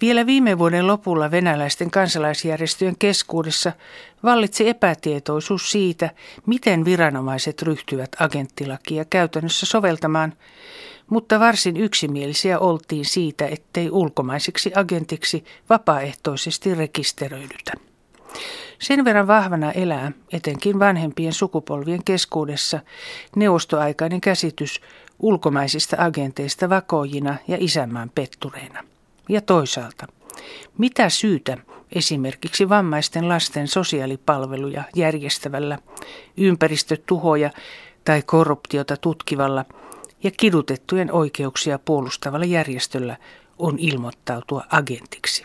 Vielä viime vuoden lopulla venäläisten kansalaisjärjestöjen keskuudessa vallitsi epätietoisuus siitä, miten viranomaiset ryhtyvät agenttilakia käytännössä soveltamaan, mutta varsin yksimielisiä oltiin siitä, ettei ulkomaisiksi agentiksi vapaaehtoisesti rekisteröidytä. Sen verran vahvana elää, etenkin vanhempien sukupolvien keskuudessa, neuvostoaikainen käsitys ulkomaisista agenteista vakoojina ja isänmaan pettureina. Ja toisaalta, mitä syytä esimerkiksi vammaisten lasten sosiaalipalveluja järjestävällä, ympäristötuhoja tai korruptiota tutkivalla ja kidutettujen oikeuksia puolustavalla järjestöllä on ilmoittautua agentiksi?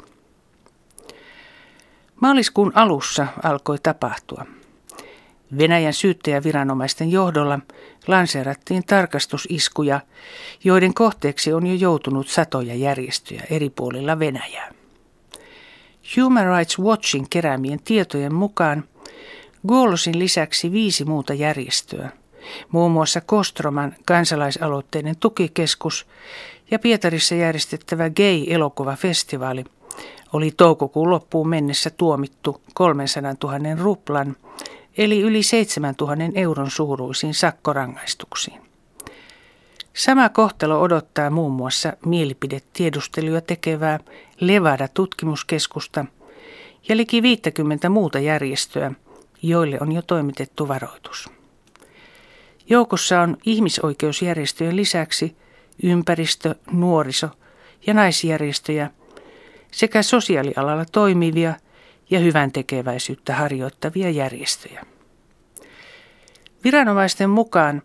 Maaliskuun alussa alkoi tapahtua. Venäjän syyttäjäviranomaisten johdolla lanseerattiin tarkastusiskuja, joiden kohteeksi on jo joutunut satoja järjestöjä eri puolilla Venäjää. Human Rights Watchin keräämien tietojen mukaan Golosin lisäksi viisi muuta järjestöä, muun muassa Kostroman kansalaisaloitteiden tukikeskus ja Pietarissa järjestettävä gay-elokuvafestivaali – oli toukokuun loppuun mennessä tuomittu 300 000 ruplan eli yli 7 000 euron suuruisiin sakkorangaistuksiin. Sama kohtalo odottaa muun muassa mielipidetiedusteluja tekevää Levada-tutkimuskeskusta ja liki 50 muuta järjestöä, joille on jo toimitettu varoitus. Joukossa on ihmisoikeusjärjestöjen lisäksi ympäristö-, nuoriso- ja naisjärjestöjä – sekä sosiaalialalla toimivia ja hyvän tekeväisyyttä harjoittavia järjestöjä. Viranomaisten mukaan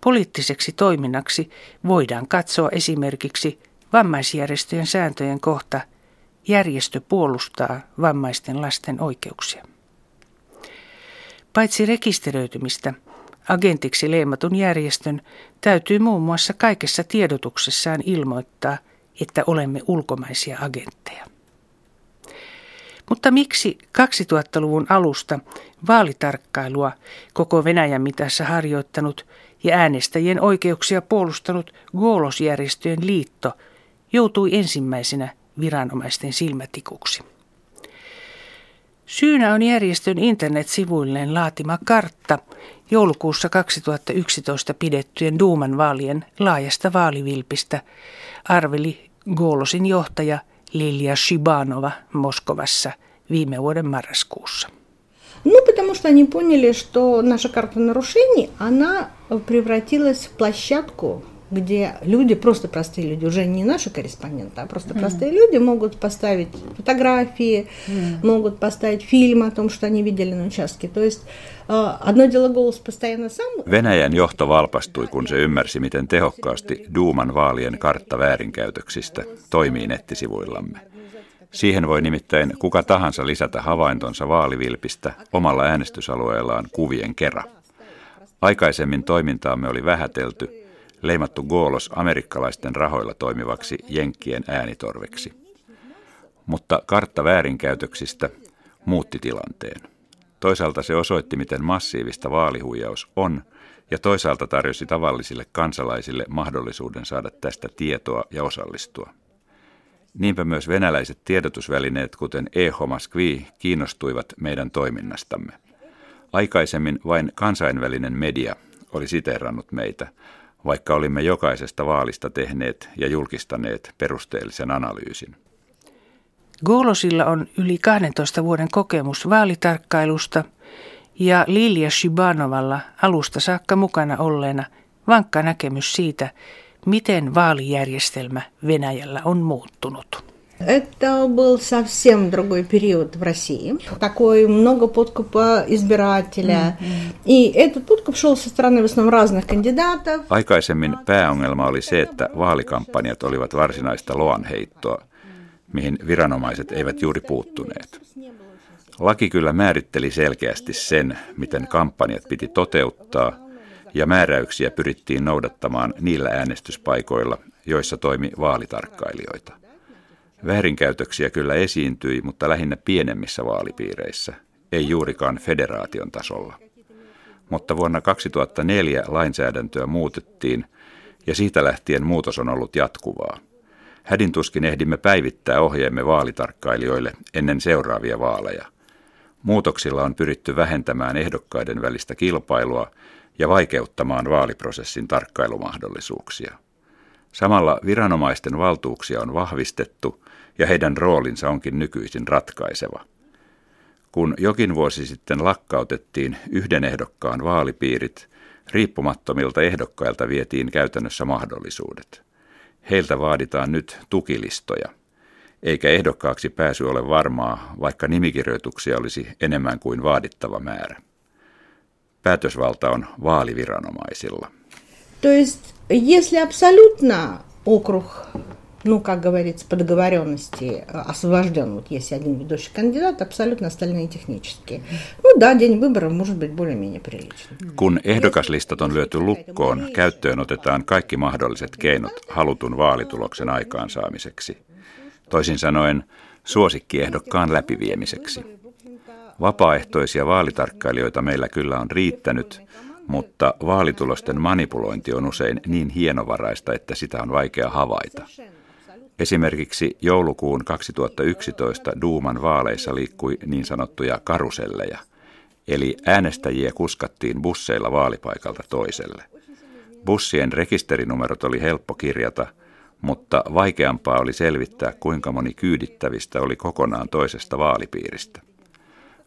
poliittiseksi toiminnaksi voidaan katsoa esimerkiksi vammaisjärjestöjen sääntöjen kohta järjestö puolustaa vammaisten lasten oikeuksia. Paitsi rekisteröitymistä, agentiksi leimatun järjestön täytyy muun muassa kaikessa tiedotuksessaan ilmoittaa – että olemme ulkomaisia agentteja. Mutta miksi 2000-luvun alusta vaalitarkkailua koko Venäjän mitassa harjoittanut ja äänestäjien oikeuksia puolustanut Goolosjärjestöjen liitto joutui ensimmäisenä viranomaisten silmätikuksi? Syynä on järjestön internetsivuilleen laatima kartta joulukuussa 2011 pidettyjen Duuman vaalien laajasta vaalivilpistä, arveli Golosin johtaja Lilia Shibanova Moskovassa viime vuoden marraskuussa. Ну, потому что они поняли, что наша карта нарушений, она превратилась в площадку где люди, просто простые люди, уже не наши корреспонденты, а просто mm. простые люди могут поставить фотографии, mm. могут поставить фильм о том, что они видели на участке. То есть одно дело голос постоянно сам. Venäjän johto valpastui, kun se ymmärsi, miten tehokkaasti Duuman vaalien kartta väärinkäytöksistä toimii nettisivuillamme. Siihen voi nimittäin kuka tahansa lisätä havaintonsa vaalivilpistä omalla äänestysalueellaan kuvien kerran. Aikaisemmin toimintaamme oli vähätelty – leimattu Goolos amerikkalaisten rahoilla toimivaksi Jenkkien äänitorveksi. Mutta kartta väärinkäytöksistä muutti tilanteen. Toisaalta se osoitti, miten massiivista vaalihuijaus on, ja toisaalta tarjosi tavallisille kansalaisille mahdollisuuden saada tästä tietoa ja osallistua. Niinpä myös venäläiset tiedotusvälineet, kuten Eho Moskvi, kiinnostuivat meidän toiminnastamme. Aikaisemmin vain kansainvälinen media oli siteerannut meitä, vaikka olimme jokaisesta vaalista tehneet ja julkistaneet perusteellisen analyysin. Golosilla on yli 12 vuoden kokemus vaalitarkkailusta ja Lilja Shibanovalla alusta saakka mukana olleena vankka näkemys siitä, miten vaalijärjestelmä Venäjällä on muuttunut. Это был совсем другой период в России. Такой много подкупа избирателя. Mm-hmm. И этот подкуп шел со стороны в основном разных кандидатов. Aikaisemmin pääongelma oli se, että vaalikampanjat olivat varsinaista loanheittoa, mihin viranomaiset eivät juuri puuttuneet. Laki kyllä määritteli selkeästi sen, miten kampanjat piti toteuttaa, ja määräyksiä pyrittiin noudattamaan niillä äänestyspaikoilla, joissa toimi vaalitarkkailijoita. Väärinkäytöksiä kyllä esiintyi, mutta lähinnä pienemmissä vaalipiireissä, ei juurikaan federaation tasolla. Mutta vuonna 2004 lainsäädäntöä muutettiin ja siitä lähtien muutos on ollut jatkuvaa. Hädintuskin ehdimme päivittää ohjeemme vaalitarkkailijoille ennen seuraavia vaaleja. Muutoksilla on pyritty vähentämään ehdokkaiden välistä kilpailua ja vaikeuttamaan vaaliprosessin tarkkailumahdollisuuksia. Samalla viranomaisten valtuuksia on vahvistettu ja heidän roolinsa onkin nykyisin ratkaiseva. Kun jokin vuosi sitten lakkautettiin yhden ehdokkaan vaalipiirit, riippumattomilta ehdokkailta vietiin käytännössä mahdollisuudet. Heiltä vaaditaan nyt tukilistoja, eikä ehdokkaaksi pääsy ole varmaa, vaikka nimikirjoituksia olisi enemmän kuin vaadittava määrä. Päätösvalta on vaaliviranomaisilla. То есть, если абсолютно округ, ну, как говорится, по договоренности освобожден, вот есть один ведущий кандидат, абсолютно остальные технические. Ну да, день выборов может быть более-менее приличный. Kun ehdokaslistat on lyöty lukkoon, käyttöön otetaan kaikki mahdolliset keinot halutun vaalituloksen aikaansaamiseksi. Toisin sanoen suosikkiehdokkaan läpiviemiseksi. Vapaaehtoisia vaalitarkkailijoita meillä kyllä on riittänyt, mutta vaalitulosten manipulointi on usein niin hienovaraista, että sitä on vaikea havaita. Esimerkiksi joulukuun 2011 Duuman vaaleissa liikkui niin sanottuja karuselleja, eli äänestäjiä kuskattiin busseilla vaalipaikalta toiselle. Bussien rekisterinumerot oli helppo kirjata, mutta vaikeampaa oli selvittää, kuinka moni kyydittävistä oli kokonaan toisesta vaalipiiristä.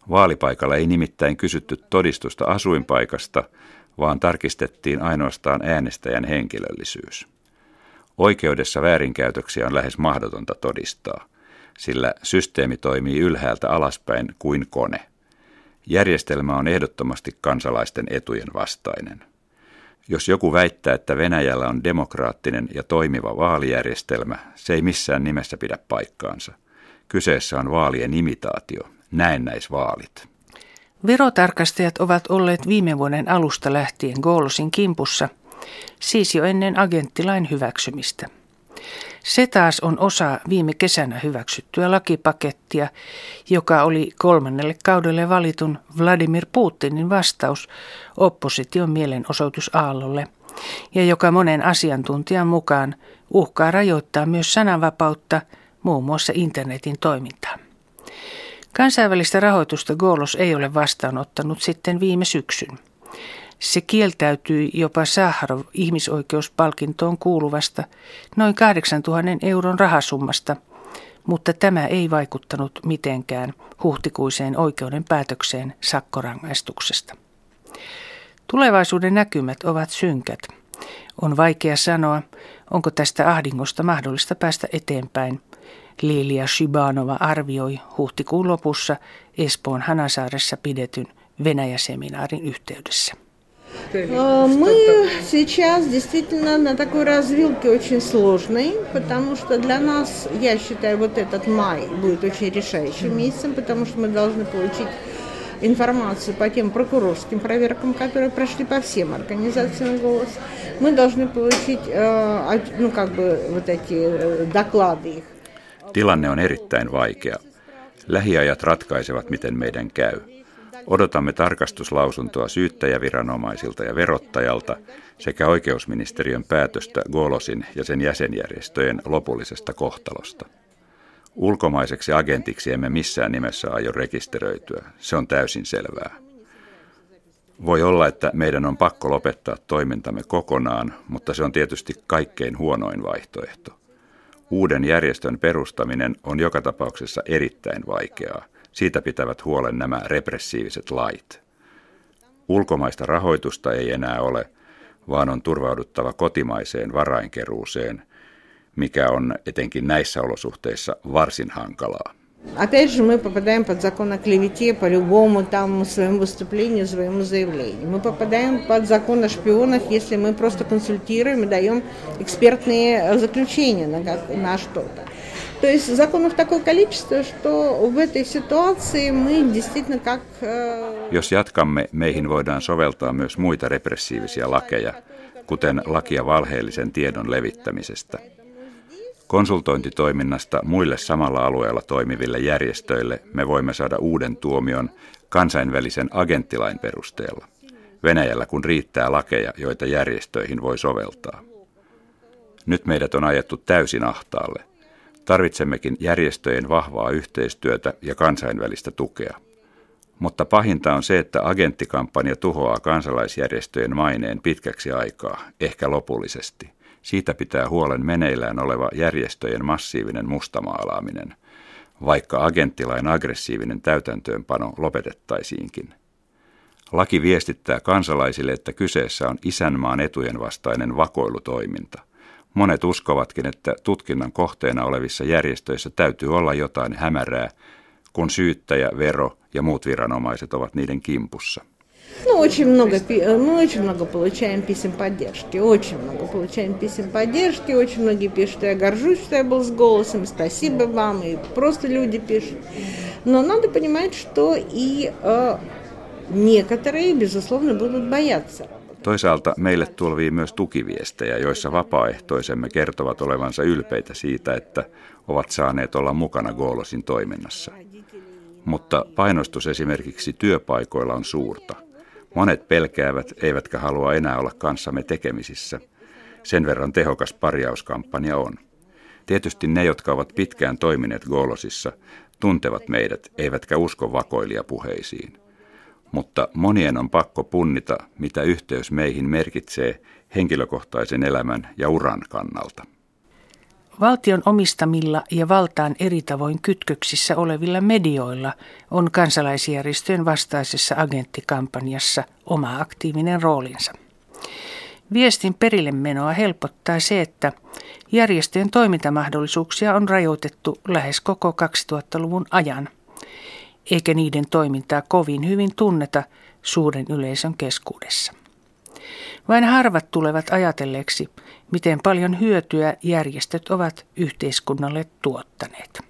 Vaalipaikalla ei nimittäin kysytty todistusta asuinpaikasta, vaan tarkistettiin ainoastaan äänestäjän henkilöllisyys. Oikeudessa väärinkäytöksiä on lähes mahdotonta todistaa, sillä systeemi toimii ylhäältä alaspäin kuin kone. Järjestelmä on ehdottomasti kansalaisten etujen vastainen. Jos joku väittää, että Venäjällä on demokraattinen ja toimiva vaalijärjestelmä, se ei missään nimessä pidä paikkaansa. Kyseessä on vaalien imitaatio, näennäisvaalit. Verotarkastajat ovat olleet viime vuoden alusta lähtien Goolosin kimpussa, siis jo ennen agenttilain hyväksymistä. Se taas on osa viime kesänä hyväksyttyä lakipakettia, joka oli kolmannelle kaudelle valitun Vladimir Putinin vastaus opposition mielenosoitusaallolle, ja joka monen asiantuntijan mukaan uhkaa rajoittaa myös sananvapautta, muun muassa internetin toimintaa. Kansainvälistä rahoitusta Golos ei ole vastaanottanut sitten viime syksyn. Se kieltäytyi jopa Saharov ihmisoikeuspalkintoon kuuluvasta noin 8000 euron rahasummasta, mutta tämä ei vaikuttanut mitenkään huhtikuiseen oikeuden päätökseen sakkorangaistuksesta. Tulevaisuuden näkymät ovat synkät. On vaikea sanoa, onko tästä ahdingosta mahdollista päästä eteenpäin – Lilia Shibanova arvioi huhtikuun lopussa Espoon Hanasaaressa pidetyn Venäjä-seminaarin yhteydessä. Мы сейчас действительно на такой развилке очень сложной, потому что для нас, я считаю, вот этот май будет очень решающим месяцем, потому что мы должны получить информацию по тем прокурорским проверкам, которые прошли по всем организациям «Голос». Мы должны получить, ну, как бы, вот эти доклады их Tilanne on erittäin vaikea. Lähiajat ratkaisevat, miten meidän käy. Odotamme tarkastuslausuntoa syyttäjäviranomaisilta ja verottajalta sekä oikeusministeriön päätöstä Golosin ja sen jäsenjärjestöjen lopullisesta kohtalosta. Ulkomaiseksi agentiksi emme missään nimessä aio rekisteröityä, se on täysin selvää. Voi olla, että meidän on pakko lopettaa toimintamme kokonaan, mutta se on tietysti kaikkein huonoin vaihtoehto. Uuden järjestön perustaminen on joka tapauksessa erittäin vaikeaa. Siitä pitävät huolen nämä repressiiviset lait. Ulkomaista rahoitusta ei enää ole, vaan on turvauduttava kotimaiseen varainkeruuseen, mikä on etenkin näissä olosuhteissa varsin hankalaa. Опять же, мы попадаем под закон о клевете по любому там своему выступлению, своему заявлению. Мы попадаем под закон о шпионах, если мы просто консультируем и даем экспертные заключения на, на что-то. То есть законов такое количество, что в этой ситуации мы действительно как... Jos jatkamme, meihin voidaan soveltaa myös muita repressiivisiä lakeja, kuten lakia valheellisen tiedon levittämisestä – Konsultointitoiminnasta muille samalla alueella toimiville järjestöille me voimme saada uuden tuomion kansainvälisen agenttilain perusteella. Venäjällä kun riittää lakeja, joita järjestöihin voi soveltaa. Nyt meidät on ajettu täysin ahtaalle. Tarvitsemmekin järjestöjen vahvaa yhteistyötä ja kansainvälistä tukea. Mutta pahinta on se, että agenttikampanja tuhoaa kansalaisjärjestöjen maineen pitkäksi aikaa, ehkä lopullisesti. Siitä pitää huolen meneillään oleva järjestöjen massiivinen mustamaalaaminen, vaikka agenttilain aggressiivinen täytäntöönpano lopetettaisiinkin. Laki viestittää kansalaisille, että kyseessä on isänmaan etujen vastainen vakoilutoiminta. Monet uskovatkin, että tutkinnan kohteena olevissa järjestöissä täytyy olla jotain hämärää, kun syyttäjä, vero ja muut viranomaiset ovat niiden kimpussa. Ну, очень много, мы очень много получаем писем поддержки, очень много получаем писем поддержки, очень многие пишут, что я горжусь, что я был с голосом, спасибо вам, и просто люди пишут. Но надо понимать, что и э, некоторые, безусловно, будут бояться. Toisaalta meille tulvii myös tukiviestejä, joissa vapaaehtoisemme kertovat olevansa ylpeitä siitä, että ovat saaneet olla mukana Goolosin toiminnassa. Mutta painostus esimerkiksi työpaikoilla on suurta. Monet pelkäävät, eivätkä halua enää olla kanssamme tekemisissä. Sen verran tehokas parjauskampanja on. Tietysti ne, jotka ovat pitkään toimineet Golosissa, tuntevat meidät, eivätkä usko vakoilijapuheisiin. Mutta monien on pakko punnita, mitä yhteys meihin merkitsee henkilökohtaisen elämän ja uran kannalta. Valtion omistamilla ja valtaan eri tavoin kytköksissä olevilla medioilla on kansalaisjärjestöjen vastaisessa agenttikampanjassa oma aktiivinen roolinsa. Viestin perille menoa helpottaa se, että järjestöjen toimintamahdollisuuksia on rajoitettu lähes koko 2000-luvun ajan, eikä niiden toimintaa kovin hyvin tunneta suuren yleisön keskuudessa. Vain harvat tulevat ajatelleeksi, miten paljon hyötyä järjestöt ovat yhteiskunnalle tuottaneet.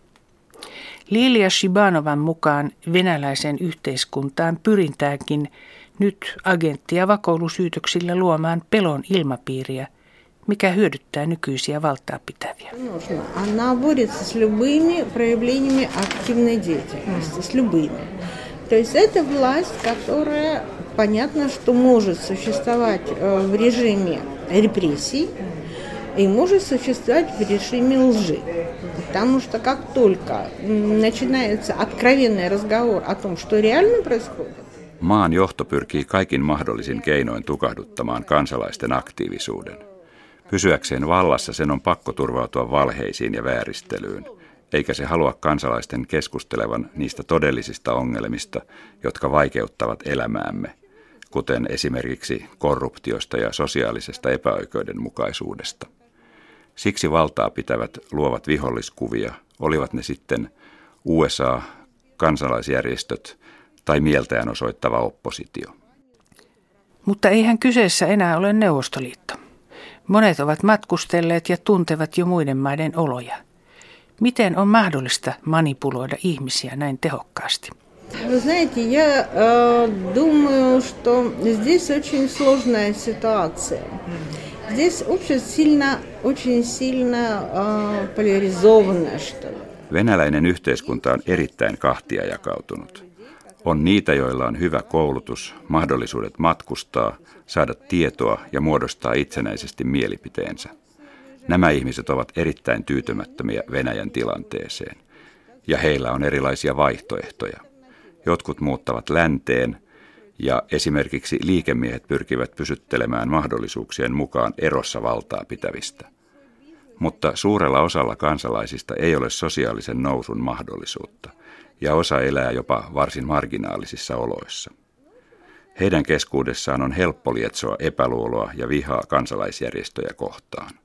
Lilia Shibanovan mukaan venäläisen yhteiskuntaan pyrintäänkin nyt agenttia vakoilusyytöksillä luomaan pelon ilmapiiriä, mikä hyödyttää nykyisiä valtaa pitäviä. Она борется с любыми проявлениями активной деятельности, с любыми. То есть это власть, которая понятно, что может существовать э, в режиме репрессий и может существовать в режиме лжи. Потому что как только начинается откровенный разговор о том, что реально происходит, Maan johto pyrkii kaikin mahdollisin keinoin tukahduttamaan kansalaisten aktiivisuuden. Pysyäkseen vallassa sen on pakko turvautua valheisiin ja vääristelyyn, eikä se halua kansalaisten keskustelevan niistä todellisista ongelmista, jotka vaikeuttavat elämäämme, kuten esimerkiksi korruptiosta ja sosiaalisesta epäoikeudenmukaisuudesta. Siksi valtaa pitävät luovat viholliskuvia, olivat ne sitten USA, kansalaisjärjestöt tai mieltään osoittava oppositio. Mutta eihän kyseessä enää ole Neuvostoliitto. Monet ovat matkustelleet ja tuntevat jo muiden maiden oloja. Miten on mahdollista manipuloida ihmisiä näin tehokkaasti? Вы знаете, я э, думаю, что здесь очень сложная ситуация. Здесь общество сильно, очень сильно э, поляризовано, что ли. Venäläinen yhteiskunta on erittäin kahtia jakautunut. On niitä, joilla on hyvä koulutus, mahdollisuudet matkustaa, saada tietoa ja muodostaa itsenäisesti mielipiteensä. Nämä ihmiset ovat erittäin tyytymättömiä Venäjän tilanteeseen, ja heillä on erilaisia vaihtoehtoja. Jotkut muuttavat länteen, ja esimerkiksi liikemiehet pyrkivät pysyttelemään mahdollisuuksien mukaan erossa valtaa pitävistä. Mutta suurella osalla kansalaisista ei ole sosiaalisen nousun mahdollisuutta, ja osa elää jopa varsin marginaalisissa oloissa. Heidän keskuudessaan on helppo lietsoa epäluuloa ja vihaa kansalaisjärjestöjä kohtaan.